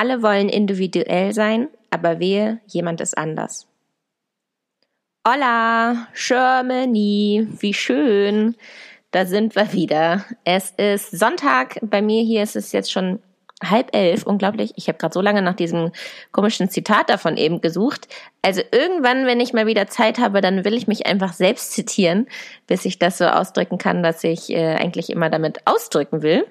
Alle wollen individuell sein, aber wehe, jemand ist anders. Hola, Germany, wie schön. Da sind wir wieder. Es ist Sonntag. Bei mir hier ist es jetzt schon halb elf. Unglaublich. Ich habe gerade so lange nach diesem komischen Zitat davon eben gesucht. Also irgendwann, wenn ich mal wieder Zeit habe, dann will ich mich einfach selbst zitieren, bis ich das so ausdrücken kann, dass ich äh, eigentlich immer damit ausdrücken will.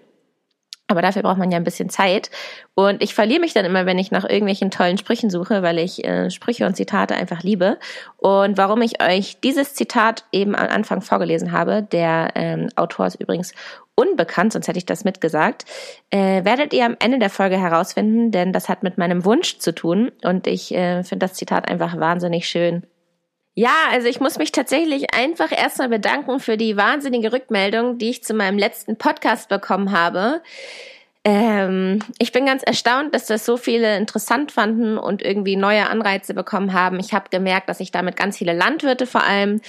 Aber dafür braucht man ja ein bisschen Zeit. Und ich verliere mich dann immer, wenn ich nach irgendwelchen tollen Sprüchen suche, weil ich äh, Sprüche und Zitate einfach liebe. Und warum ich euch dieses Zitat eben am Anfang vorgelesen habe, der ähm, Autor ist übrigens unbekannt, sonst hätte ich das mitgesagt, äh, werdet ihr am Ende der Folge herausfinden, denn das hat mit meinem Wunsch zu tun. Und ich äh, finde das Zitat einfach wahnsinnig schön. Ja, also ich muss mich tatsächlich einfach erstmal bedanken für die wahnsinnige Rückmeldung, die ich zu meinem letzten Podcast bekommen habe. Ähm, ich bin ganz erstaunt, dass das so viele interessant fanden und irgendwie neue Anreize bekommen haben. Ich habe gemerkt, dass ich damit ganz viele Landwirte vor allem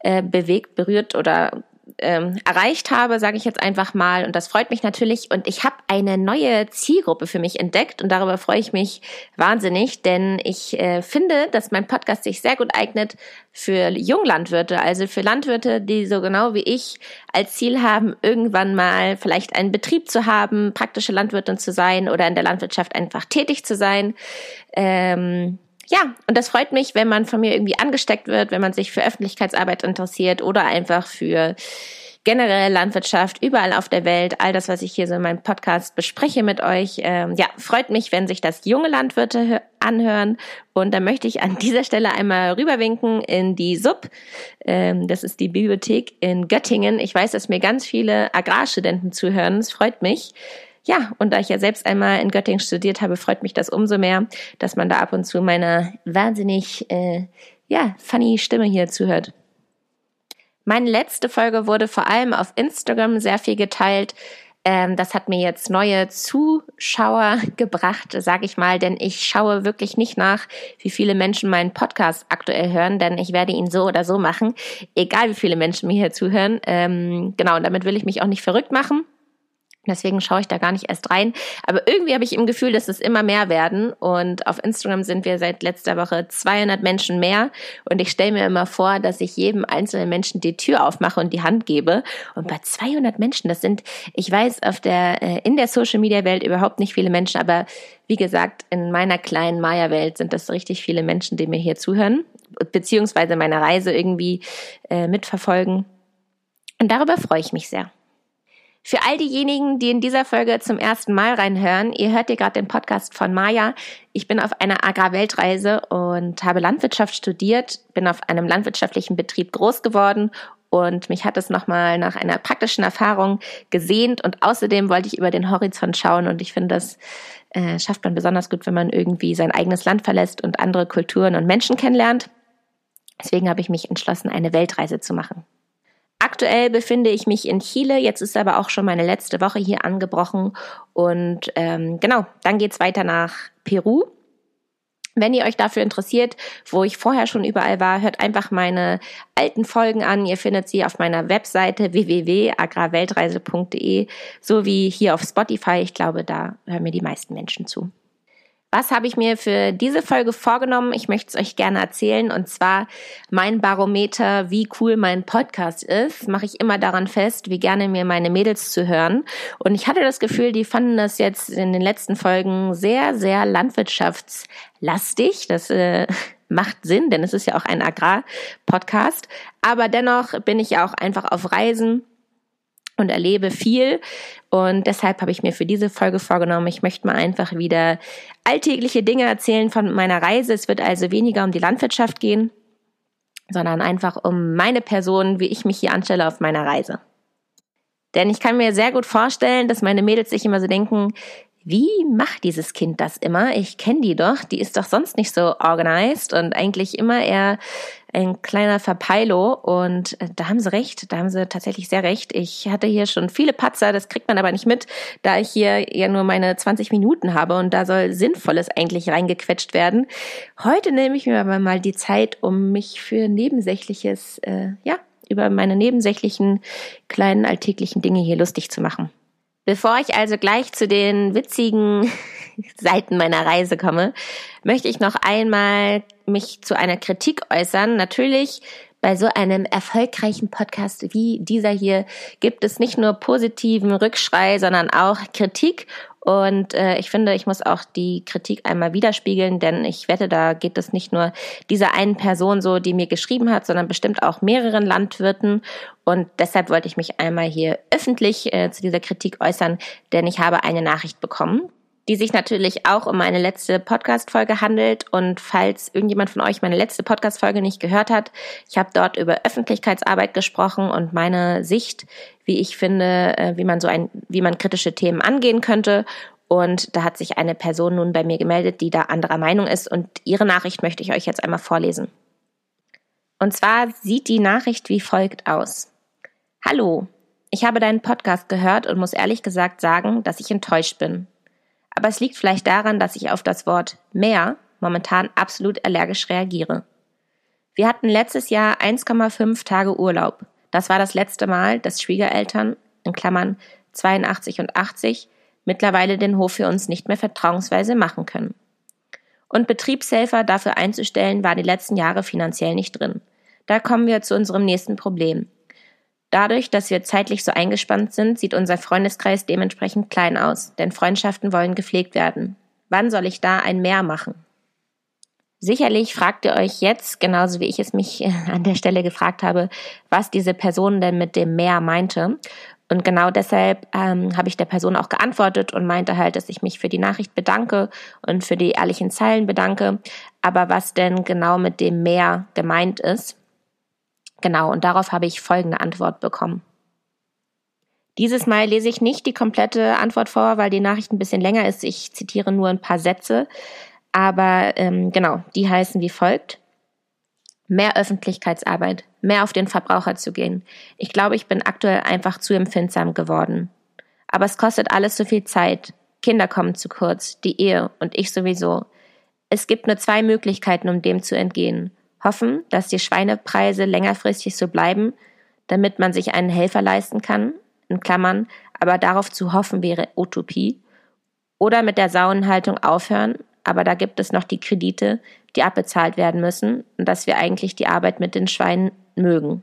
äh, bewegt, berührt oder ähm, erreicht habe, sage ich jetzt einfach mal. Und das freut mich natürlich. Und ich habe eine neue Zielgruppe für mich entdeckt und darüber freue ich mich wahnsinnig, denn ich äh, finde, dass mein Podcast sich sehr gut eignet für Junglandwirte, also für Landwirte, die so genau wie ich als Ziel haben, irgendwann mal vielleicht einen Betrieb zu haben, praktische Landwirtin zu sein oder in der Landwirtschaft einfach tätig zu sein. Ähm, ja, und das freut mich, wenn man von mir irgendwie angesteckt wird, wenn man sich für Öffentlichkeitsarbeit interessiert oder einfach für generell Landwirtschaft überall auf der Welt, all das, was ich hier so in meinem Podcast bespreche mit euch. Ähm, ja, freut mich, wenn sich das junge Landwirte anhören. Und da möchte ich an dieser Stelle einmal rüberwinken in die SUB. Ähm, das ist die Bibliothek in Göttingen. Ich weiß, dass mir ganz viele Agrarstudenten zuhören. Es freut mich ja, und da ich ja selbst einmal in Göttingen studiert habe, freut mich das umso mehr, dass man da ab und zu meiner wahnsinnig, äh, ja, funny Stimme hier zuhört. Meine letzte Folge wurde vor allem auf Instagram sehr viel geteilt. Ähm, das hat mir jetzt neue Zuschauer gebracht, sage ich mal, denn ich schaue wirklich nicht nach, wie viele Menschen meinen Podcast aktuell hören, denn ich werde ihn so oder so machen, egal wie viele Menschen mir hier zuhören. Ähm, genau, und damit will ich mich auch nicht verrückt machen. Deswegen schaue ich da gar nicht erst rein. Aber irgendwie habe ich im Gefühl, dass es immer mehr werden. Und auf Instagram sind wir seit letzter Woche 200 Menschen mehr. Und ich stelle mir immer vor, dass ich jedem einzelnen Menschen die Tür aufmache und die Hand gebe. Und bei 200 Menschen, das sind, ich weiß, auf der, äh, in der Social Media Welt überhaupt nicht viele Menschen. Aber wie gesagt, in meiner kleinen Maya-Welt sind das richtig viele Menschen, die mir hier zuhören. Beziehungsweise meine Reise irgendwie äh, mitverfolgen. Und darüber freue ich mich sehr. Für all diejenigen, die in dieser Folge zum ersten Mal reinhören, ihr hört ihr gerade den Podcast von Maja. Ich bin auf einer Agrarweltreise und habe Landwirtschaft studiert, bin auf einem landwirtschaftlichen Betrieb groß geworden und mich hat es nochmal nach einer praktischen Erfahrung gesehnt und außerdem wollte ich über den Horizont schauen und ich finde, das äh, schafft man besonders gut, wenn man irgendwie sein eigenes Land verlässt und andere Kulturen und Menschen kennenlernt. Deswegen habe ich mich entschlossen, eine Weltreise zu machen. Aktuell befinde ich mich in Chile, jetzt ist aber auch schon meine letzte Woche hier angebrochen und ähm, genau, dann geht's weiter nach Peru. Wenn ihr euch dafür interessiert, wo ich vorher schon überall war, hört einfach meine alten Folgen an. Ihr findet sie auf meiner Webseite www.agrarweltreise.de sowie hier auf Spotify. Ich glaube, da hören mir die meisten Menschen zu. Was habe ich mir für diese Folge vorgenommen? Ich möchte es euch gerne erzählen. Und zwar mein Barometer, wie cool mein Podcast ist, mache ich immer daran fest, wie gerne mir meine Mädels zu hören. Und ich hatte das Gefühl, die fanden das jetzt in den letzten Folgen sehr, sehr landwirtschaftslastig. Das äh, macht Sinn, denn es ist ja auch ein Agrar-Podcast. Aber dennoch bin ich ja auch einfach auf Reisen und erlebe viel. Und deshalb habe ich mir für diese Folge vorgenommen, ich möchte mal einfach wieder alltägliche Dinge erzählen von meiner Reise. Es wird also weniger um die Landwirtschaft gehen, sondern einfach um meine Person, wie ich mich hier anstelle auf meiner Reise. Denn ich kann mir sehr gut vorstellen, dass meine Mädels sich immer so denken, wie macht dieses Kind das immer? Ich kenne die doch, die ist doch sonst nicht so organized und eigentlich immer eher ein kleiner Verpeilo und äh, da haben sie recht, da haben sie tatsächlich sehr recht. Ich hatte hier schon viele Patzer, das kriegt man aber nicht mit, da ich hier ja nur meine 20 Minuten habe und da soll Sinnvolles eigentlich reingequetscht werden. Heute nehme ich mir aber mal die Zeit, um mich für Nebensächliches, äh, ja, über meine nebensächlichen kleinen alltäglichen Dinge hier lustig zu machen. Bevor ich also gleich zu den witzigen Seiten meiner Reise komme, möchte ich noch einmal mich zu einer Kritik äußern. Natürlich bei so einem erfolgreichen Podcast wie dieser hier gibt es nicht nur positiven Rückschrei, sondern auch Kritik. Und äh, ich finde, ich muss auch die Kritik einmal widerspiegeln, denn ich wette, da geht es nicht nur dieser einen Person so, die mir geschrieben hat, sondern bestimmt auch mehreren Landwirten. Und deshalb wollte ich mich einmal hier öffentlich äh, zu dieser Kritik äußern, denn ich habe eine Nachricht bekommen die sich natürlich auch um meine letzte Podcast-Folge handelt. Und falls irgendjemand von euch meine letzte Podcast-Folge nicht gehört hat, ich habe dort über Öffentlichkeitsarbeit gesprochen und meine Sicht, wie ich finde, äh, wie man so ein, wie man kritische Themen angehen könnte. Und da hat sich eine Person nun bei mir gemeldet, die da anderer Meinung ist. Und ihre Nachricht möchte ich euch jetzt einmal vorlesen. Und zwar sieht die Nachricht wie folgt aus. Hallo, ich habe deinen Podcast gehört und muss ehrlich gesagt sagen, dass ich enttäuscht bin aber es liegt vielleicht daran, dass ich auf das Wort mehr momentan absolut allergisch reagiere. Wir hatten letztes Jahr 1,5 Tage Urlaub. Das war das letzte Mal, dass Schwiegereltern, in Klammern 82 und 80, mittlerweile den Hof für uns nicht mehr vertrauensweise machen können. Und Betriebshelfer dafür einzustellen, war die letzten Jahre finanziell nicht drin. Da kommen wir zu unserem nächsten Problem. Dadurch, dass wir zeitlich so eingespannt sind, sieht unser Freundeskreis dementsprechend klein aus, denn Freundschaften wollen gepflegt werden. Wann soll ich da ein Mehr machen? Sicherlich fragt ihr euch jetzt, genauso wie ich es mich äh, an der Stelle gefragt habe, was diese Person denn mit dem Mehr meinte. Und genau deshalb ähm, habe ich der Person auch geantwortet und meinte halt, dass ich mich für die Nachricht bedanke und für die ehrlichen Zeilen bedanke. Aber was denn genau mit dem Mehr gemeint ist, Genau, und darauf habe ich folgende Antwort bekommen. Dieses Mal lese ich nicht die komplette Antwort vor, weil die Nachricht ein bisschen länger ist. Ich zitiere nur ein paar Sätze. Aber ähm, genau, die heißen wie folgt. Mehr Öffentlichkeitsarbeit, mehr auf den Verbraucher zu gehen. Ich glaube, ich bin aktuell einfach zu empfindsam geworden. Aber es kostet alles so viel Zeit. Kinder kommen zu kurz, die Ehe und ich sowieso. Es gibt nur zwei Möglichkeiten, um dem zu entgehen hoffen, dass die Schweinepreise längerfristig so bleiben, damit man sich einen Helfer leisten kann, in Klammern, aber darauf zu hoffen wäre Utopie, oder mit der Sauenhaltung aufhören, aber da gibt es noch die Kredite, die abbezahlt werden müssen und dass wir eigentlich die Arbeit mit den Schweinen mögen.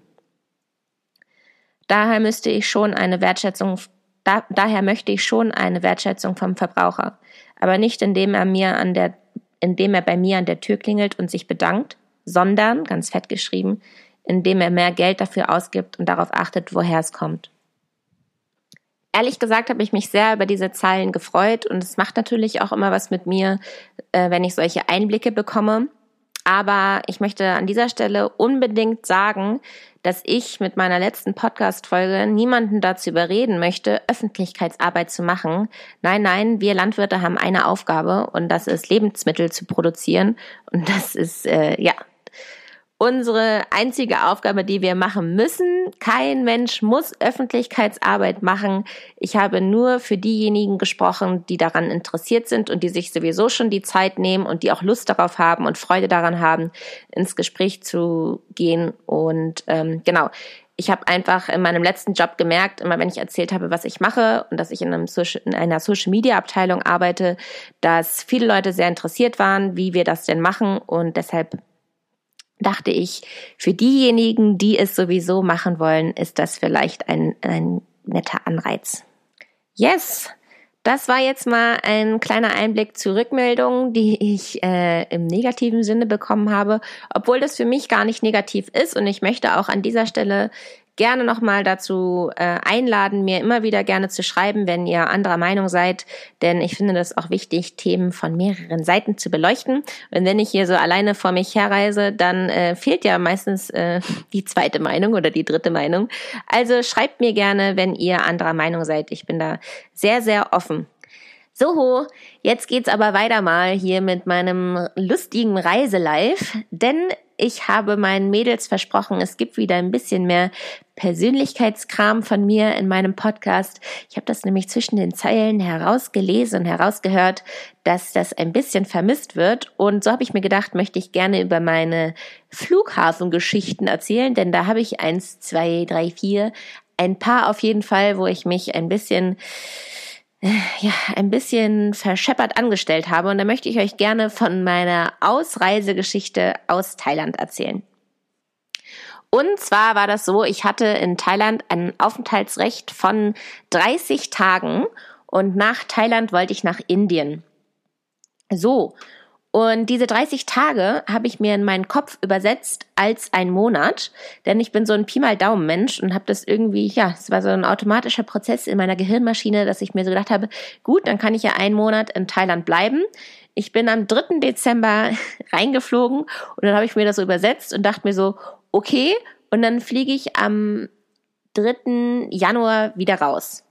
Daher müsste ich schon eine Wertschätzung, da, daher möchte ich schon eine Wertschätzung vom Verbraucher, aber nicht indem er mir an der, indem er bei mir an der Tür klingelt und sich bedankt, sondern, ganz fett geschrieben, indem er mehr Geld dafür ausgibt und darauf achtet, woher es kommt. Ehrlich gesagt habe ich mich sehr über diese Zeilen gefreut und es macht natürlich auch immer was mit mir, äh, wenn ich solche Einblicke bekomme. Aber ich möchte an dieser Stelle unbedingt sagen, dass ich mit meiner letzten Podcast-Folge niemanden dazu überreden möchte, Öffentlichkeitsarbeit zu machen. Nein, nein, wir Landwirte haben eine Aufgabe und das ist Lebensmittel zu produzieren. Und das ist, äh, ja, unsere einzige Aufgabe, die wir machen müssen. Kein Mensch muss Öffentlichkeitsarbeit machen. Ich habe nur für diejenigen gesprochen, die daran interessiert sind und die sich sowieso schon die Zeit nehmen und die auch Lust darauf haben und Freude daran haben, ins Gespräch zu gehen. Und ähm, genau, ich habe einfach in meinem letzten Job gemerkt, immer wenn ich erzählt habe, was ich mache und dass ich in, einem Social, in einer Social Media Abteilung arbeite, dass viele Leute sehr interessiert waren, wie wir das denn machen und deshalb dachte ich, für diejenigen, die es sowieso machen wollen, ist das vielleicht ein, ein netter Anreiz. Yes, das war jetzt mal ein kleiner Einblick zu Rückmeldungen, die ich äh, im negativen Sinne bekommen habe, obwohl das für mich gar nicht negativ ist. Und ich möchte auch an dieser Stelle gerne nochmal dazu äh, einladen, mir immer wieder gerne zu schreiben, wenn ihr anderer Meinung seid, denn ich finde das auch wichtig, Themen von mehreren Seiten zu beleuchten. Und wenn ich hier so alleine vor mich herreise, dann äh, fehlt ja meistens äh, die zweite Meinung oder die dritte Meinung. Also schreibt mir gerne, wenn ihr anderer Meinung seid. Ich bin da sehr, sehr offen. So, jetzt geht's aber weiter mal hier mit meinem lustigen Reiselife, denn ich habe meinen Mädels versprochen, es gibt wieder ein bisschen mehr Persönlichkeitskram von mir in meinem Podcast. Ich habe das nämlich zwischen den Zeilen herausgelesen und herausgehört, dass das ein bisschen vermisst wird. Und so habe ich mir gedacht, möchte ich gerne über meine Flughafengeschichten erzählen, denn da habe ich eins, zwei, drei, vier, ein paar auf jeden Fall, wo ich mich ein bisschen ja, ein bisschen verscheppert angestellt habe. Und da möchte ich euch gerne von meiner Ausreisegeschichte aus Thailand erzählen. Und zwar war das so, ich hatte in Thailand ein Aufenthaltsrecht von 30 Tagen und nach Thailand wollte ich nach Indien. So, und diese 30 Tage habe ich mir in meinen Kopf übersetzt als ein Monat, denn ich bin so ein Pi mal Daumen Mensch und habe das irgendwie, ja, es war so ein automatischer Prozess in meiner Gehirnmaschine, dass ich mir so gedacht habe, gut, dann kann ich ja einen Monat in Thailand bleiben. Ich bin am 3. Dezember reingeflogen und dann habe ich mir das so übersetzt und dachte mir so, okay, und dann fliege ich am 3. Januar wieder raus.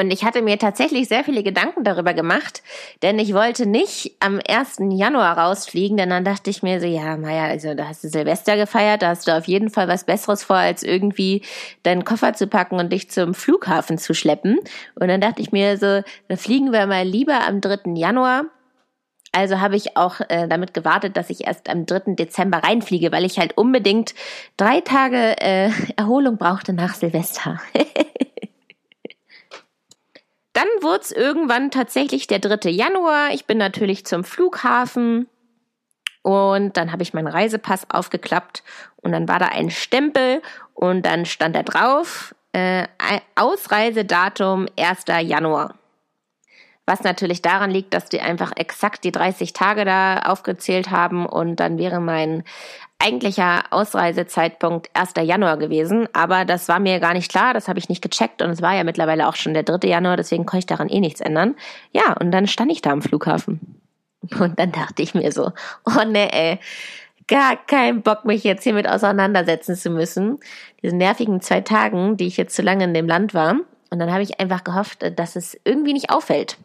Und ich hatte mir tatsächlich sehr viele Gedanken darüber gemacht, denn ich wollte nicht am 1. Januar rausfliegen, denn dann dachte ich mir so, ja, naja, also da hast du Silvester gefeiert, da hast du auf jeden Fall was Besseres vor, als irgendwie deinen Koffer zu packen und dich zum Flughafen zu schleppen. Und dann dachte ich mir so, da fliegen wir mal lieber am 3. Januar. Also habe ich auch äh, damit gewartet, dass ich erst am 3. Dezember reinfliege, weil ich halt unbedingt drei Tage äh, Erholung brauchte nach Silvester. Dann wurde es irgendwann tatsächlich der 3. Januar. Ich bin natürlich zum Flughafen und dann habe ich meinen Reisepass aufgeklappt und dann war da ein Stempel und dann stand da drauf äh, Ausreisedatum 1. Januar. Was natürlich daran liegt, dass die einfach exakt die 30 Tage da aufgezählt haben und dann wäre mein eigentlicher Ausreisezeitpunkt 1. Januar gewesen, aber das war mir gar nicht klar, das habe ich nicht gecheckt und es war ja mittlerweile auch schon der 3. Januar, deswegen konnte ich daran eh nichts ändern. Ja, und dann stand ich da am Flughafen. Und dann dachte ich mir so, oh ne, ey, gar keinen Bock, mich jetzt hiermit auseinandersetzen zu müssen. Diese nervigen zwei Tagen, die ich jetzt zu lange in dem Land war. Und dann habe ich einfach gehofft, dass es irgendwie nicht auffällt.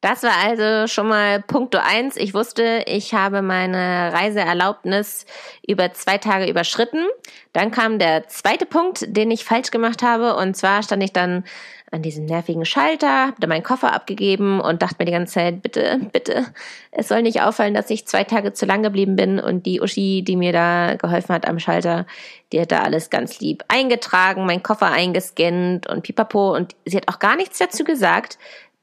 Das war also schon mal Punkt eins. Ich wusste, ich habe meine Reiseerlaubnis über zwei Tage überschritten. Dann kam der zweite Punkt, den ich falsch gemacht habe. Und zwar stand ich dann an diesem nervigen Schalter, habe da meinen Koffer abgegeben und dachte mir die ganze Zeit, bitte, bitte, es soll nicht auffallen, dass ich zwei Tage zu lang geblieben bin. Und die Uschi, die mir da geholfen hat am Schalter, die hat da alles ganz lieb eingetragen, meinen Koffer eingescannt und pipapo. Und sie hat auch gar nichts dazu gesagt,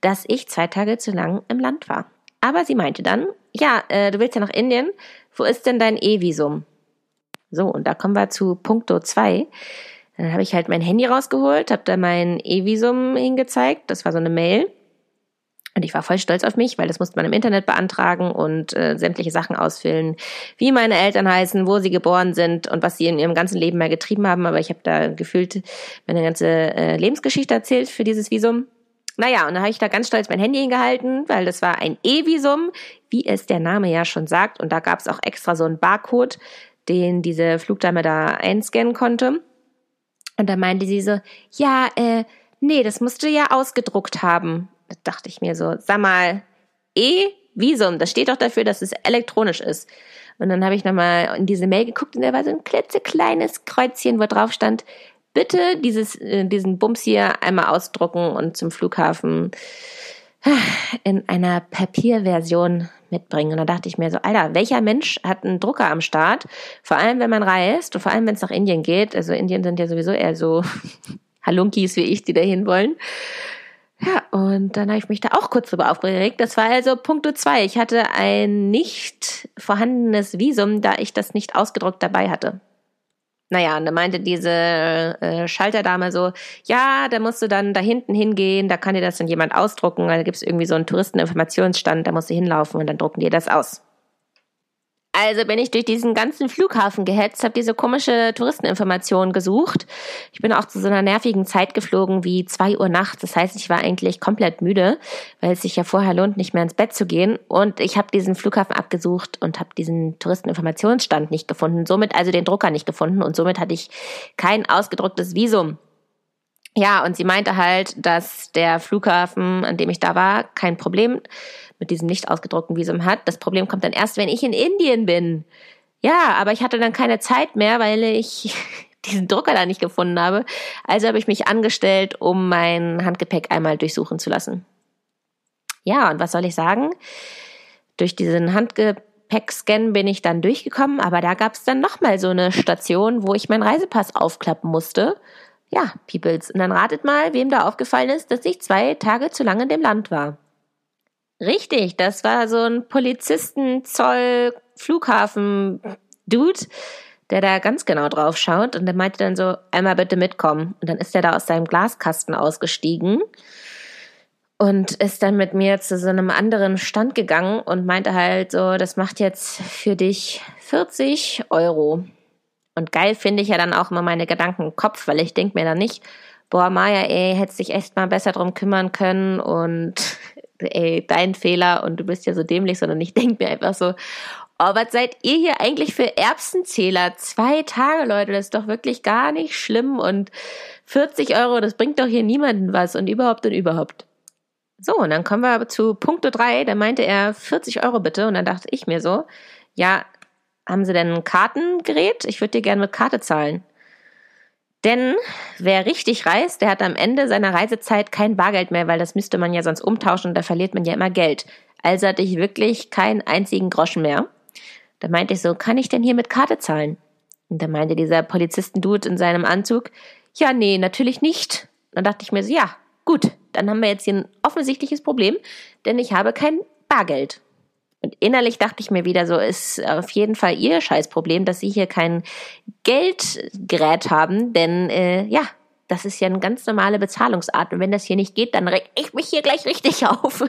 dass ich zwei Tage zu lang im Land war. Aber sie meinte dann, ja, äh, du willst ja nach Indien, wo ist denn dein E-Visum? So, und da kommen wir zu Punkto 2. Dann habe ich halt mein Handy rausgeholt, habe da mein E-Visum hingezeigt, das war so eine Mail. Und ich war voll stolz auf mich, weil das musste man im Internet beantragen und äh, sämtliche Sachen ausfüllen, wie meine Eltern heißen, wo sie geboren sind und was sie in ihrem ganzen Leben mal getrieben haben. Aber ich habe da gefühlt meine ganze äh, Lebensgeschichte erzählt für dieses Visum. Naja, und dann habe ich da ganz stolz mein Handy hingehalten, weil das war ein E-Visum, wie es der Name ja schon sagt. Und da gab es auch extra so einen Barcode, den diese Flugdame da einscannen konnte. Und da meinte sie so, ja, äh, nee, das musst du ja ausgedruckt haben. Da dachte ich mir so, sag mal, E-Visum, das steht doch dafür, dass es elektronisch ist. Und dann habe ich nochmal in diese Mail geguckt und da war so ein klitzekleines Kreuzchen, wo drauf stand, bitte dieses, äh, diesen Bums hier einmal ausdrucken und zum Flughafen in einer Papierversion mitbringen. Und da dachte ich mir so, Alter, welcher Mensch hat einen Drucker am Start? Vor allem, wenn man reist und vor allem, wenn es nach Indien geht. Also Indien sind ja sowieso eher so Halunkis wie ich, die dahin wollen. Ja, und dann habe ich mich da auch kurz drüber aufgeregt. Das war also Punkt zwei. Ich hatte ein nicht vorhandenes Visum, da ich das nicht ausgedruckt dabei hatte. Naja, und da meinte diese äh, Schalterdame so, ja, da musst du dann da hinten hingehen, da kann dir das dann jemand ausdrucken, da gibt es irgendwie so einen Touristeninformationsstand, da musst du hinlaufen und dann drucken dir das aus. Also bin ich durch diesen ganzen Flughafen gehetzt, habe diese komische Touristeninformation gesucht. Ich bin auch zu so einer nervigen Zeit geflogen wie zwei Uhr nachts. Das heißt, ich war eigentlich komplett müde, weil es sich ja vorher lohnt, nicht mehr ins Bett zu gehen. Und ich habe diesen Flughafen abgesucht und habe diesen Touristeninformationsstand nicht gefunden. Somit also den Drucker nicht gefunden und somit hatte ich kein ausgedrucktes Visum. Ja, und sie meinte halt, dass der Flughafen, an dem ich da war, kein Problem mit diesem nicht ausgedruckten Visum hat. Das Problem kommt dann erst, wenn ich in Indien bin. Ja, aber ich hatte dann keine Zeit mehr, weil ich diesen Drucker da nicht gefunden habe. Also habe ich mich angestellt, um mein Handgepäck einmal durchsuchen zu lassen. Ja, und was soll ich sagen? Durch diesen Handgepäckscan bin ich dann durchgekommen, aber da gab es dann nochmal so eine Station, wo ich meinen Reisepass aufklappen musste Ja, Peoples. Und dann ratet mal, wem da aufgefallen ist, dass ich zwei Tage zu lange in dem Land war. Richtig, das war so ein Polizisten, Zoll, Flughafen, Dude, der da ganz genau drauf schaut und der meinte dann so, einmal bitte mitkommen. Und dann ist er da aus seinem Glaskasten ausgestiegen und ist dann mit mir zu so einem anderen Stand gegangen und meinte halt so, das macht jetzt für dich 40 Euro. Und geil finde ich ja dann auch immer meine Gedanken im Kopf, weil ich denke mir dann nicht, boah, Maja, ey, hättest dich echt mal besser drum kümmern können und ey, dein Fehler und du bist ja so dämlich, sondern ich denke mir einfach so, Oh, was seid ihr hier eigentlich für Erbsenzähler? Zwei Tage, Leute, das ist doch wirklich gar nicht schlimm und 40 Euro, das bringt doch hier niemanden was und überhaupt und überhaupt. So, und dann kommen wir aber zu Punkte drei. da meinte er 40 Euro bitte und dann dachte ich mir so, ja, haben Sie denn ein Kartengerät? Ich würde dir gerne mit Karte zahlen. Denn wer richtig reist, der hat am Ende seiner Reisezeit kein Bargeld mehr, weil das müsste man ja sonst umtauschen und da verliert man ja immer Geld. Also hatte ich wirklich keinen einzigen Groschen mehr. Da meinte ich so, kann ich denn hier mit Karte zahlen? Und da meinte dieser Polizistendude in seinem Anzug, ja, nee, natürlich nicht. Dann dachte ich mir so, ja, gut, dann haben wir jetzt hier ein offensichtliches Problem, denn ich habe kein Bargeld. Und innerlich dachte ich mir wieder so, ist auf jeden Fall ihr Scheißproblem, dass sie hier kein Geldgerät haben, denn äh, ja, das ist ja eine ganz normale Bezahlungsart. Und wenn das hier nicht geht, dann reg ich mich hier gleich richtig auf.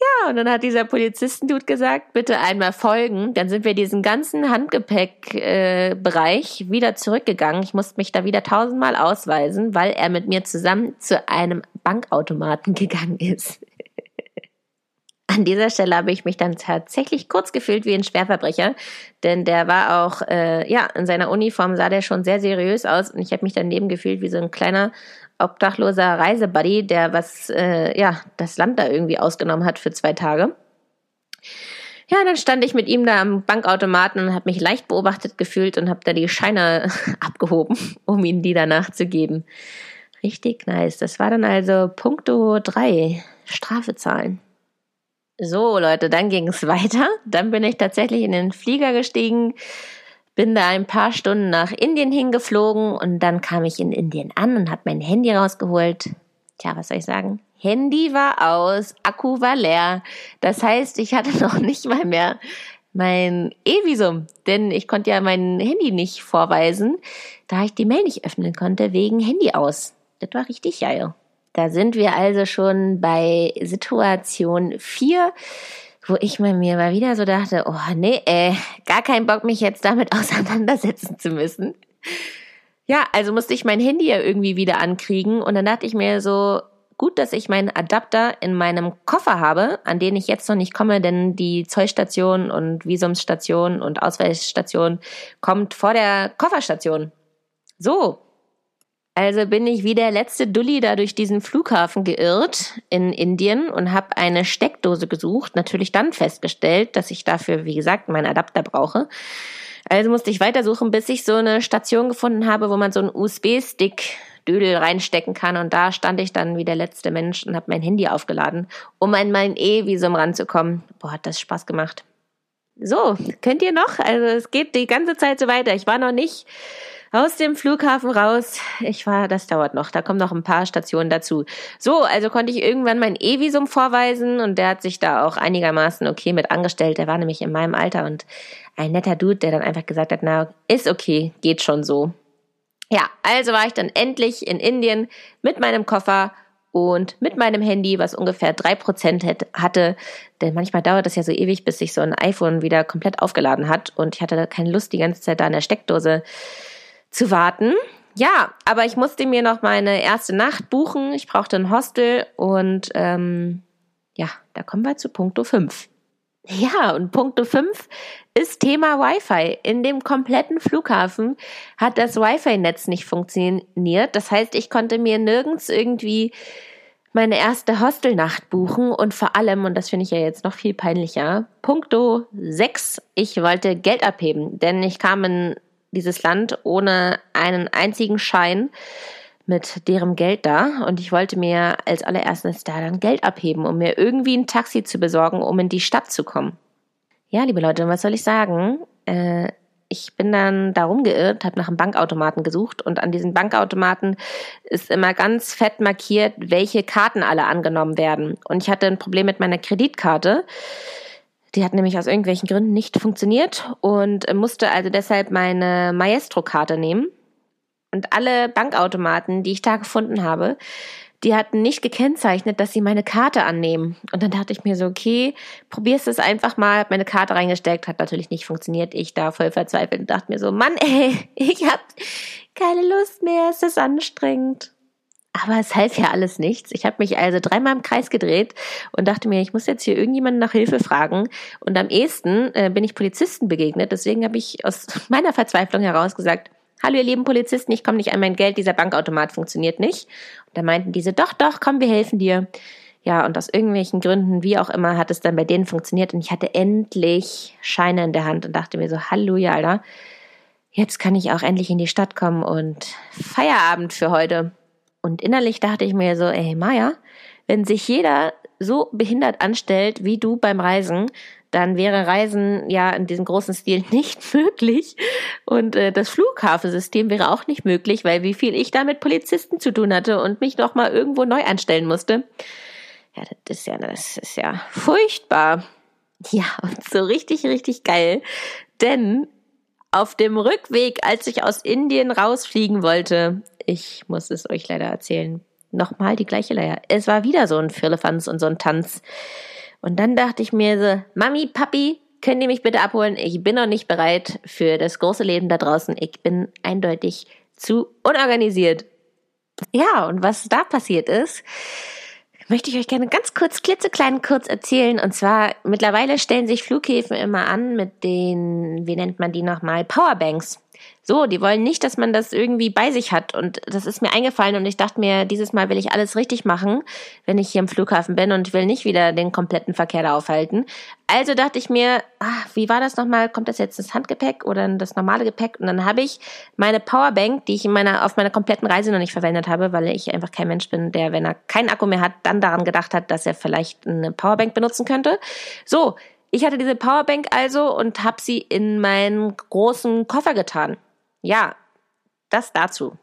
Ja, und dann hat dieser Polizistendude gesagt, bitte einmal folgen. Dann sind wir diesen ganzen Handgepäckbereich äh, wieder zurückgegangen. Ich musste mich da wieder tausendmal ausweisen, weil er mit mir zusammen zu einem Bankautomaten gegangen ist. An dieser Stelle habe ich mich dann tatsächlich kurz gefühlt wie ein Schwerverbrecher, denn der war auch, äh, ja, in seiner Uniform sah der schon sehr seriös aus und ich habe mich daneben gefühlt wie so ein kleiner obdachloser Reisebuddy, der was, äh, ja, das Land da irgendwie ausgenommen hat für zwei Tage. Ja, dann stand ich mit ihm da am Bankautomaten und habe mich leicht beobachtet gefühlt und habe da die Scheine abgehoben, um ihnen die danach zu geben. Richtig nice. Das war dann also Punkto 3, Strafe zahlen. So, Leute, dann ging es weiter. Dann bin ich tatsächlich in den Flieger gestiegen, bin da ein paar Stunden nach Indien hingeflogen und dann kam ich in Indien an und habe mein Handy rausgeholt. Tja, was soll ich sagen? Handy war aus, Akku war leer. Das heißt, ich hatte noch nicht mal mehr mein E-Visum, denn ich konnte ja mein Handy nicht vorweisen, da ich die Mail nicht öffnen konnte wegen Handy aus. Das war richtig geil. Da sind wir also schon bei Situation 4 wo ich mir mal wieder so dachte, oh nee, äh, gar keinen Bock, mich jetzt damit auseinandersetzen zu müssen. Ja, also musste ich mein Handy ja irgendwie wieder ankriegen und dann dachte ich mir so, gut, dass ich meinen Adapter in meinem Koffer habe, an den ich jetzt noch nicht komme, denn die Zollstation und Visumsstation und Ausweisstation kommt vor der Kofferstation. So, also bin ich wie der letzte Dulli da durch diesen Flughafen geirrt in Indien und habe eine Steckdose gesucht. Natürlich dann festgestellt, dass ich dafür, wie gesagt, meinen Adapter brauche. Also musste ich weitersuchen, bis ich so eine Station gefunden habe, wo man so einen USB-Stick Dödel reinstecken kann. Und da stand ich dann wie der letzte Mensch und habe mein Handy aufgeladen, um an mein E-Visum ranzukommen. Boah, hat das Spaß gemacht. So, könnt ihr noch? Also es geht die ganze Zeit so weiter. Ich war noch nicht aus dem Flughafen raus. Ich war, das dauert noch, da kommen noch ein paar Stationen dazu. So, also konnte ich irgendwann mein E-Visum vorweisen und der hat sich da auch einigermaßen okay mit angestellt. Der war nämlich in meinem Alter und ein netter Dude, der dann einfach gesagt hat, na, ist okay, geht schon so. Ja, also war ich dann endlich in Indien mit meinem Koffer und mit meinem Handy, was ungefähr drei Prozent hatte, denn manchmal dauert es ja so ewig, bis sich so ein iPhone wieder komplett aufgeladen hat und ich hatte keine Lust, die ganze Zeit da in der Steckdose zu warten. Ja, aber ich musste mir noch meine erste Nacht buchen. Ich brauchte ein Hostel und ähm, ja, da kommen wir zu Punkto 5. Ja, und Punkto 5 ist Thema Wi-Fi. In dem kompletten Flughafen hat das Wi-Fi-Netz nicht funktioniert. Das heißt, ich konnte mir nirgends irgendwie meine erste Hostelnacht buchen und vor allem, und das finde ich ja jetzt noch viel peinlicher, Punkto 6, ich wollte Geld abheben, denn ich kam in dieses Land ohne einen einzigen Schein mit deren Geld da und ich wollte mir als allererstes da dann Geld abheben, um mir irgendwie ein Taxi zu besorgen, um in die Stadt zu kommen. Ja, liebe Leute, was soll ich sagen? Äh, ich bin dann da rumgeirrt, habe nach einem Bankautomaten gesucht und an diesen Bankautomaten ist immer ganz fett markiert, welche Karten alle angenommen werden. Und ich hatte ein Problem mit meiner Kreditkarte. Die hat nämlich aus irgendwelchen Gründen nicht funktioniert und musste also deshalb meine Maestro-Karte nehmen. Und alle Bankautomaten, die ich da gefunden habe, die hatten nicht gekennzeichnet, dass sie meine Karte annehmen. Und dann dachte ich mir so, okay, probierst es einfach mal, hab meine Karte reingesteckt, hat natürlich nicht funktioniert. Ich da voll verzweifelt und dachte mir so, Mann, ey, ich hab keine Lust mehr, es ist anstrengend. Aber es half ja alles nichts. Ich habe mich also dreimal im Kreis gedreht und dachte mir, ich muss jetzt hier irgendjemanden nach Hilfe fragen. Und am ehesten äh, bin ich Polizisten begegnet. Deswegen habe ich aus meiner Verzweiflung heraus gesagt, Hallo ihr lieben Polizisten, ich komme nicht an mein Geld, dieser Bankautomat funktioniert nicht. Und da meinten diese, doch, doch, komm, wir helfen dir. Ja, und aus irgendwelchen Gründen, wie auch immer, hat es dann bei denen funktioniert und ich hatte endlich Scheine in der Hand und dachte mir so, Halleluja, Alter, jetzt kann ich auch endlich in die Stadt kommen und Feierabend für heute. Und innerlich dachte ich mir so, ey, Maya, wenn sich jeder so behindert anstellt wie du beim Reisen, dann wäre Reisen ja in diesem großen Stil nicht möglich und äh, das Flughafensystem wäre auch nicht möglich, weil wie viel ich da mit Polizisten zu tun hatte und mich noch mal irgendwo neu anstellen musste. Ja, das ist ja, das ist ja furchtbar. Ja, und so richtig, richtig geil. Denn auf dem Rückweg, als ich aus Indien rausfliegen wollte, ich muss es euch leider erzählen, nochmal die gleiche Leier. Es war wieder so ein Firlefanz und so ein Tanz. Und dann dachte ich mir so, Mami, Papi, könnt ihr mich bitte abholen? Ich bin noch nicht bereit für das große Leben da draußen. Ich bin eindeutig zu unorganisiert. Ja, und was da passiert ist, möchte ich euch gerne ganz kurz, klitzeklein kurz erzählen. Und zwar, mittlerweile stellen sich Flughäfen immer an mit den, wie nennt man die nochmal, Powerbanks. So, die wollen nicht, dass man das irgendwie bei sich hat. Und das ist mir eingefallen und ich dachte mir, dieses Mal will ich alles richtig machen, wenn ich hier im Flughafen bin und will nicht wieder den kompletten Verkehr da aufhalten. Also dachte ich mir, ach, wie war das nochmal? Kommt das jetzt ins Handgepäck oder das normale Gepäck? Und dann habe ich meine Powerbank, die ich in meiner, auf meiner kompletten Reise noch nicht verwendet habe, weil ich einfach kein Mensch bin, der, wenn er keinen Akku mehr hat, dann daran gedacht hat, dass er vielleicht eine Powerbank benutzen könnte. So, ich hatte diese Powerbank also und habe sie in meinen großen Koffer getan. Ja, das dazu.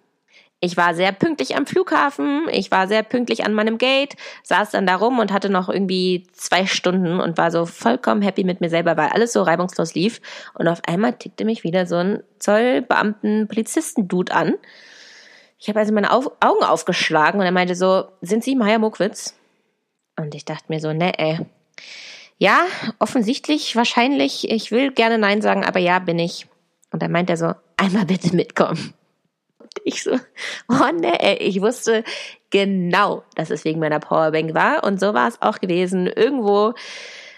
Ich war sehr pünktlich am Flughafen, ich war sehr pünktlich an meinem Gate, saß dann da rum und hatte noch irgendwie zwei Stunden und war so vollkommen happy mit mir selber, weil alles so reibungslos lief. Und auf einmal tickte mich wieder so ein Zollbeamten-Polizisten-Dude an. Ich habe also meine Au Augen aufgeschlagen und er meinte so, sind Sie Maya Mokwitz? Und ich dachte mir so, ne, ey. Ja, offensichtlich, wahrscheinlich, ich will gerne Nein sagen, aber ja, bin ich. Und dann meint er so, einmal bitte mitkommen. Und ich so, oh ne, ich wusste genau, dass es wegen meiner Powerbank war. Und so war es auch gewesen. Irgendwo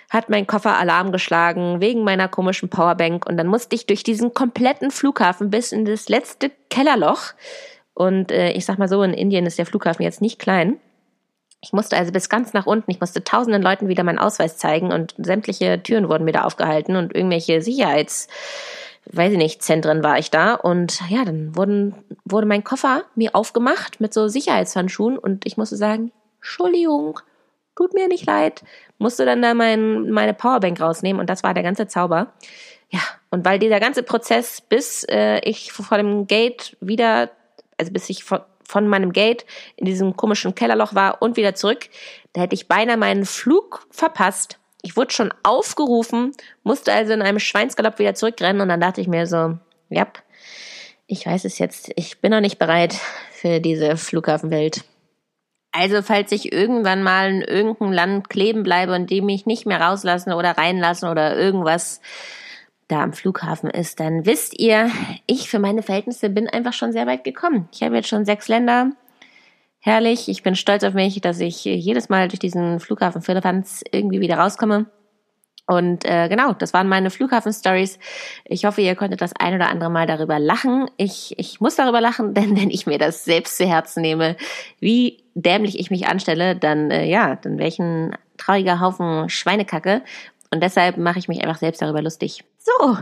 hat mein Koffer Alarm geschlagen wegen meiner komischen Powerbank. Und dann musste ich durch diesen kompletten Flughafen bis in das letzte Kellerloch. Und äh, ich sag mal so, in Indien ist der Flughafen jetzt nicht klein. Ich musste also bis ganz nach unten, ich musste tausenden Leuten wieder meinen Ausweis zeigen und sämtliche Türen wurden wieder aufgehalten und irgendwelche Sicherheits weiß ich nicht, Zentren war ich da. Und ja, dann wurden, wurde mein Koffer mir aufgemacht mit so Sicherheitshandschuhen und ich musste sagen, Entschuldigung, tut mir nicht leid, musste dann da mein, meine Powerbank rausnehmen und das war der ganze Zauber. Ja, und weil dieser ganze Prozess, bis äh, ich vor dem Gate wieder, also bis ich von, von meinem Gate in diesem komischen Kellerloch war und wieder zurück, da hätte ich beinahe meinen Flug verpasst ich wurde schon aufgerufen, musste also in einem Schweinsgalopp wieder zurückrennen und dann dachte ich mir so, ja, ich weiß es jetzt, ich bin noch nicht bereit für diese Flughafenwelt. Also, falls ich irgendwann mal in irgendeinem Land kleben bleibe und die mich nicht mehr rauslassen oder reinlassen oder irgendwas da am Flughafen ist, dann wisst ihr, ich für meine Verhältnisse bin einfach schon sehr weit gekommen. Ich habe jetzt schon sechs Länder herrlich. Ich bin stolz auf mich, dass ich jedes Mal durch diesen Flughafen Philippanz irgendwie wieder rauskomme. Und äh, genau, das waren meine Flughafen-Stories. Ich hoffe, ihr konntet das ein oder andere Mal darüber lachen. Ich, ich muss darüber lachen, denn wenn ich mir das selbst zu Herzen nehme, wie dämlich ich mich anstelle, dann äh, ja, dann ein trauriger Haufen Schweinekacke. Und deshalb mache ich mich einfach selbst darüber lustig. So,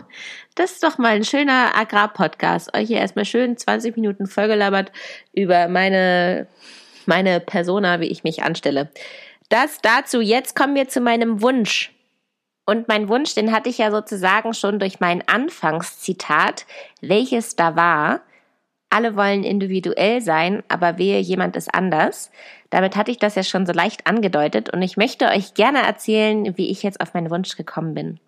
das ist doch mal ein schöner Agrar-Podcast. Euch hier erstmal schön 20 Minuten vollgelabert über meine, meine Persona, wie ich mich anstelle. Das dazu. Jetzt kommen wir zu meinem Wunsch. Und mein Wunsch, den hatte ich ja sozusagen schon durch mein Anfangszitat, welches da war. Alle wollen individuell sein, aber wehe, jemand ist anders. Damit hatte ich das ja schon so leicht angedeutet und ich möchte euch gerne erzählen, wie ich jetzt auf meinen Wunsch gekommen bin.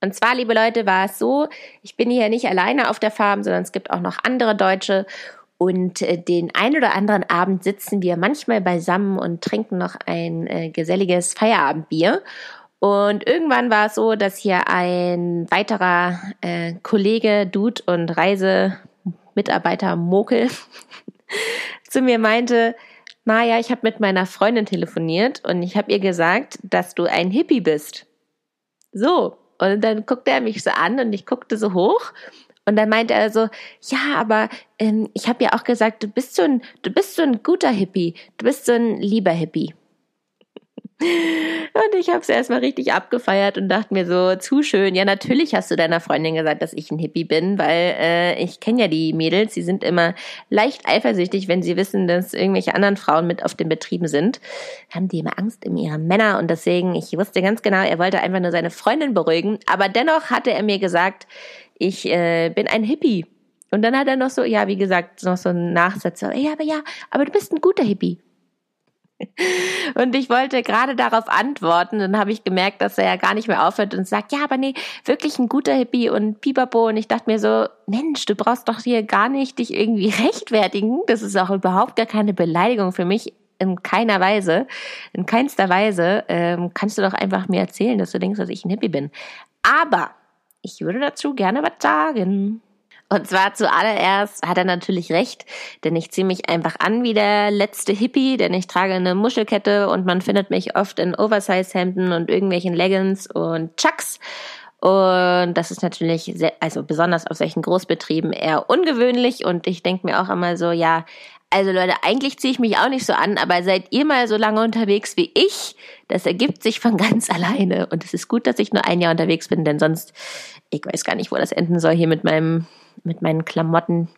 Und zwar, liebe Leute, war es so, ich bin hier nicht alleine auf der Farm, sondern es gibt auch noch andere Deutsche und äh, den ein oder anderen Abend sitzen wir manchmal beisammen und trinken noch ein äh, geselliges Feierabendbier. Und irgendwann war es so, dass hier ein weiterer äh, Kollege, Dude und Reisemitarbeiter Mokel zu mir meinte, Maja, ich habe mit meiner Freundin telefoniert und ich habe ihr gesagt, dass du ein Hippie bist. So, und dann guckte er mich so an und ich guckte so hoch und dann meinte er so, ja, aber ähm, ich habe ja auch gesagt, du bist so ein, du bist so ein guter Hippie, du bist so ein lieber Hippie. Und ich habe es erstmal richtig abgefeiert und dachte mir so, zu schön. Ja, natürlich hast du deiner Freundin gesagt, dass ich ein Hippie bin, weil äh, ich kenne ja die Mädels, sie sind immer leicht eifersüchtig, wenn sie wissen, dass irgendwelche anderen Frauen mit auf den Betrieben sind. Haben die immer Angst um ihre Männer und deswegen, ich wusste ganz genau, er wollte einfach nur seine Freundin beruhigen. Aber dennoch hatte er mir gesagt, ich äh, bin ein Hippie. Und dann hat er noch so, ja, wie gesagt, noch so einen Nachsatz, so, ja, aber ja, aber du bist ein guter Hippie. Und ich wollte gerade darauf antworten, dann habe ich gemerkt, dass er ja gar nicht mehr aufhört und sagt, ja, aber nee, wirklich ein guter Hippie und Pipapo. Und ich dachte mir so, Mensch, du brauchst doch hier gar nicht dich irgendwie rechtfertigen. Das ist auch überhaupt gar keine Beleidigung für mich. In keiner Weise, in keinster Weise ähm, kannst du doch einfach mir erzählen, dass du denkst, dass ich ein Hippie bin. Aber ich würde dazu gerne was sagen. Und zwar zuallererst hat er natürlich recht, denn ich ziehe mich einfach an wie der letzte Hippie, denn ich trage eine Muschelkette und man findet mich oft in Oversize-Hemden und irgendwelchen Leggings und Chucks. Und das ist natürlich, sehr, also besonders auf solchen Großbetrieben eher ungewöhnlich. Und ich denke mir auch immer so, ja, also Leute, eigentlich ziehe ich mich auch nicht so an, aber seid ihr mal so lange unterwegs wie ich, das ergibt sich von ganz alleine. Und es ist gut, dass ich nur ein Jahr unterwegs bin, denn sonst, ich weiß gar nicht, wo das enden soll hier mit meinem mit meinen Klamotten.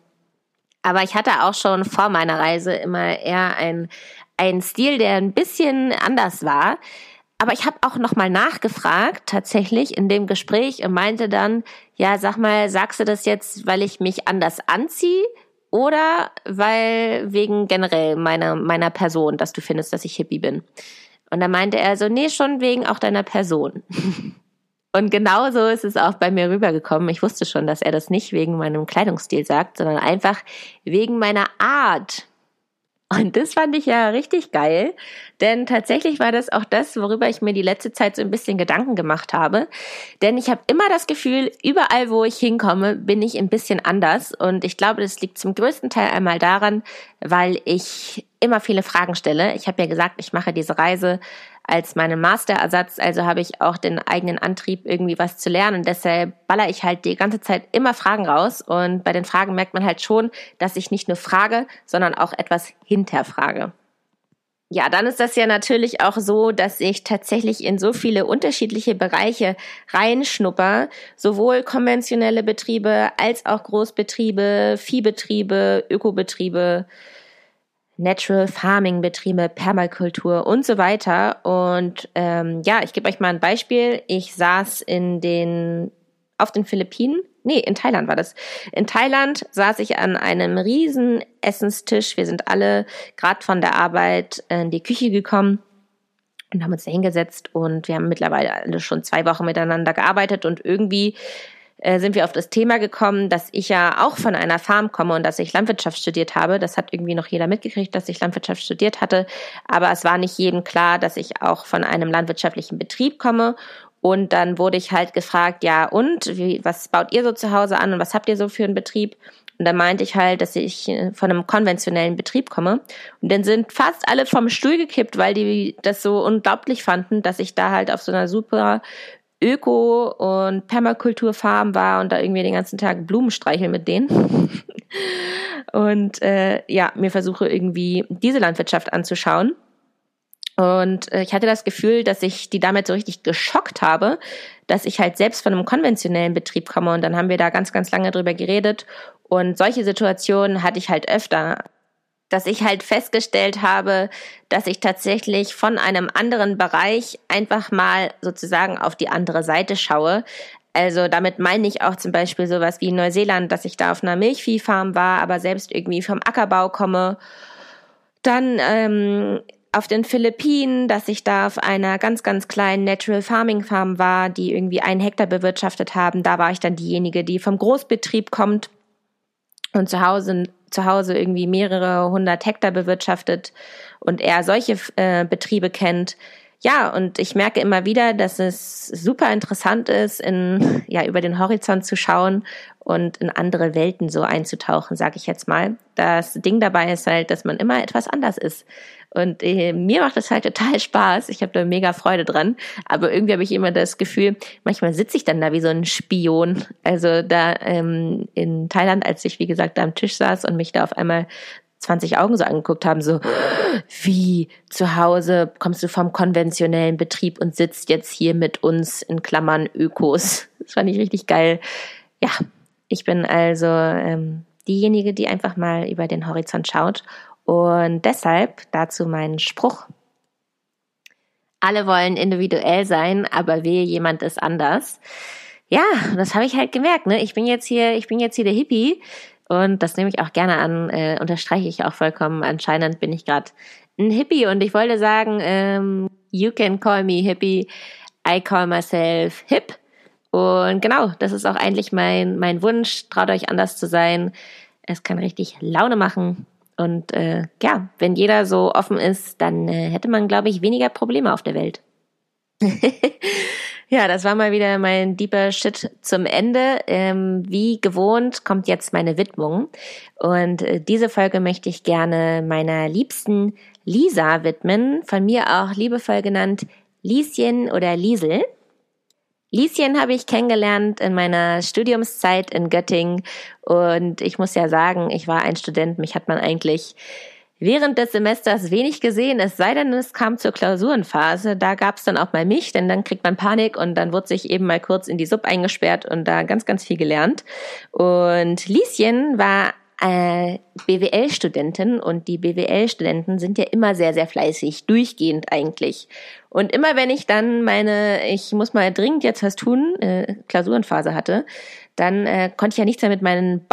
Aber ich hatte auch schon vor meiner Reise immer eher ein, ein Stil, der ein bisschen anders war. Aber ich habe auch nochmal nachgefragt, tatsächlich in dem Gespräch und meinte dann, ja, sag mal, sagst du das jetzt, weil ich mich anders anziehe oder weil wegen generell meiner, meiner Person, dass du findest, dass ich Hippie bin? Und da meinte er so, nee, schon wegen auch deiner Person. Und genauso ist es auch bei mir rübergekommen. Ich wusste schon, dass er das nicht wegen meinem Kleidungsstil sagt, sondern einfach wegen meiner Art. Und das fand ich ja richtig geil, denn tatsächlich war das auch das, worüber ich mir die letzte Zeit so ein bisschen Gedanken gemacht habe. Denn ich habe immer das Gefühl, überall, wo ich hinkomme, bin ich ein bisschen anders. Und ich glaube, das liegt zum größten Teil einmal daran, weil ich immer viele Fragen stelle. Ich habe ja gesagt, ich mache diese Reise als meinen Masterersatz. Also habe ich auch den eigenen Antrieb, irgendwie was zu lernen. Und deshalb baller ich halt die ganze Zeit immer Fragen raus. Und bei den Fragen merkt man halt schon, dass ich nicht nur frage, sondern auch etwas hinterfrage. Ja, dann ist das ja natürlich auch so, dass ich tatsächlich in so viele unterschiedliche Bereiche reinschnupper, sowohl konventionelle Betriebe als auch Großbetriebe, Viehbetriebe, Ökobetriebe, Natural Farming Betriebe, Permakultur und so weiter. Und ähm, ja, ich gebe euch mal ein Beispiel. Ich saß in den auf den Philippinen, nee, in Thailand war das. In Thailand saß ich an einem riesen Essenstisch. Wir sind alle gerade von der Arbeit in die Küche gekommen und haben uns da hingesetzt und wir haben mittlerweile schon zwei Wochen miteinander gearbeitet und irgendwie äh, sind wir auf das Thema gekommen, dass ich ja auch von einer Farm komme und dass ich Landwirtschaft studiert habe. Das hat irgendwie noch jeder mitgekriegt, dass ich Landwirtschaft studiert hatte. Aber es war nicht jedem klar, dass ich auch von einem landwirtschaftlichen Betrieb komme. Und dann wurde ich halt gefragt, ja, und wie, was baut ihr so zu Hause an und was habt ihr so für einen Betrieb? Und dann meinte ich halt, dass ich äh, von einem konventionellen Betrieb komme. Und dann sind fast alle vom Stuhl gekippt, weil die das so unglaublich fanden, dass ich da halt auf so einer super Öko- und Permakulturfarm war und da irgendwie den ganzen Tag Blumen streicheln mit denen. und äh, ja, mir versuche irgendwie diese Landwirtschaft anzuschauen. Und äh, ich hatte das Gefühl, dass ich die damit so richtig geschockt habe, dass ich halt selbst von einem konventionellen Betrieb komme. Und dann haben wir da ganz, ganz lange drüber geredet. Und solche Situationen hatte ich halt öfter. Dass ich halt festgestellt habe, dass ich tatsächlich von einem anderen Bereich einfach mal sozusagen auf die andere Seite schaue. Also damit meine ich auch zum Beispiel sowas wie Neuseeland, dass ich da auf einer Milchviehfarm war, aber selbst irgendwie vom Ackerbau komme. Dann ähm, auf den Philippinen, dass ich da auf einer ganz, ganz kleinen Natural Farming Farm war, die irgendwie einen Hektar bewirtschaftet haben. Da war ich dann diejenige, die vom Großbetrieb kommt und zu Hause, zu Hause irgendwie mehrere hundert Hektar bewirtschaftet und er solche äh, Betriebe kennt. Ja, und ich merke immer wieder, dass es super interessant ist, in, ja, über den Horizont zu schauen und in andere Welten so einzutauchen, sage ich jetzt mal. Das Ding dabei ist halt, dass man immer etwas anders ist. Und äh, mir macht das halt total Spaß. Ich habe da mega Freude dran. Aber irgendwie habe ich immer das Gefühl, manchmal sitze ich dann da wie so ein Spion. Also da ähm, in Thailand, als ich, wie gesagt, da am Tisch saß und mich da auf einmal 20 Augen so angeguckt haben, so wie zu Hause kommst du vom konventionellen Betrieb und sitzt jetzt hier mit uns in Klammern Ökos. Das fand ich richtig geil. Ja, ich bin also ähm, diejenige, die einfach mal über den Horizont schaut und deshalb dazu mein Spruch. Alle wollen individuell sein, aber wehe, jemand ist anders. Ja, das habe ich halt gemerkt. Ne? Ich bin jetzt hier, ich bin jetzt hier der Hippie und das nehme ich auch gerne an, äh, unterstreiche ich auch vollkommen. Anscheinend bin ich gerade ein Hippie und ich wollte sagen, ähm, you can call me Hippie, I call myself hip. Und genau, das ist auch eigentlich mein, mein Wunsch. Traut euch anders zu sein. Es kann richtig Laune machen. Und äh, ja, wenn jeder so offen ist, dann äh, hätte man, glaube ich, weniger Probleme auf der Welt. ja, das war mal wieder mein deeper Shit zum Ende. Ähm, wie gewohnt kommt jetzt meine Widmung. Und äh, diese Folge möchte ich gerne meiner liebsten Lisa widmen, von mir auch liebevoll genannt Lieschen oder Liesel. Lieschen habe ich kennengelernt in meiner Studiumszeit in Göttingen und ich muss ja sagen, ich war ein Student, mich hat man eigentlich während des Semesters wenig gesehen, es sei denn, es kam zur Klausurenphase. Da gab es dann auch mal mich, denn dann kriegt man Panik und dann wurde sich eben mal kurz in die Sub eingesperrt und da ganz, ganz viel gelernt. Und Lieschen war äh, BWL-Studentin und die BWL-Studenten sind ja immer sehr, sehr fleißig, durchgehend eigentlich. Und immer wenn ich dann meine, ich muss mal dringend jetzt was tun, äh, Klausurenphase hatte, dann äh, konnte ich ja nichts mehr mit meinen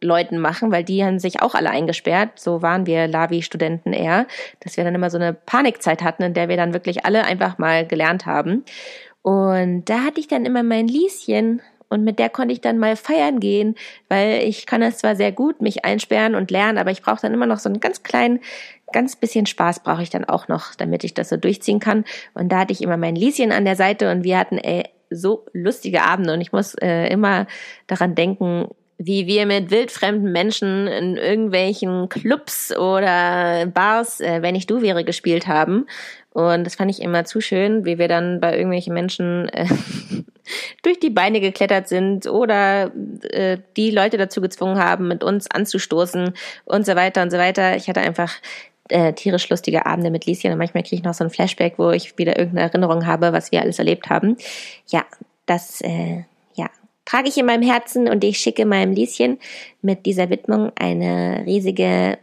Bauernleuten machen, weil die haben sich auch alle eingesperrt. So waren wir Lavi-Studenten eher, dass wir dann immer so eine Panikzeit hatten, in der wir dann wirklich alle einfach mal gelernt haben. Und da hatte ich dann immer mein Lieschen und mit der konnte ich dann mal feiern gehen, weil ich kann es zwar sehr gut, mich einsperren und lernen, aber ich brauche dann immer noch so einen ganz kleinen, ganz bisschen Spaß brauche ich dann auch noch, damit ich das so durchziehen kann. Und da hatte ich immer mein Lieschen an der Seite und wir hatten ey, so lustige Abende und ich muss äh, immer daran denken, wie wir mit wildfremden Menschen in irgendwelchen Clubs oder Bars, äh, wenn ich du wäre, gespielt haben. Und das fand ich immer zu schön, wie wir dann bei irgendwelchen Menschen äh, durch die Beine geklettert sind oder äh, die Leute dazu gezwungen haben, mit uns anzustoßen und so weiter und so weiter. Ich hatte einfach äh, tierisch lustige Abende mit Lieschen und manchmal kriege ich noch so ein Flashback, wo ich wieder irgendeine Erinnerung habe, was wir alles erlebt haben. Ja, das äh, trage ich in meinem Herzen und ich schicke meinem Lieschen mit dieser Widmung eine riesige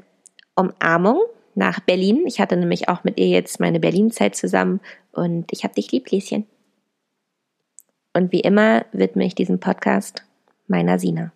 Umarmung nach Berlin. Ich hatte nämlich auch mit ihr jetzt meine Berlin-Zeit zusammen und ich habe dich lieb, Lieschen. Und wie immer widme ich diesen Podcast meiner Sina.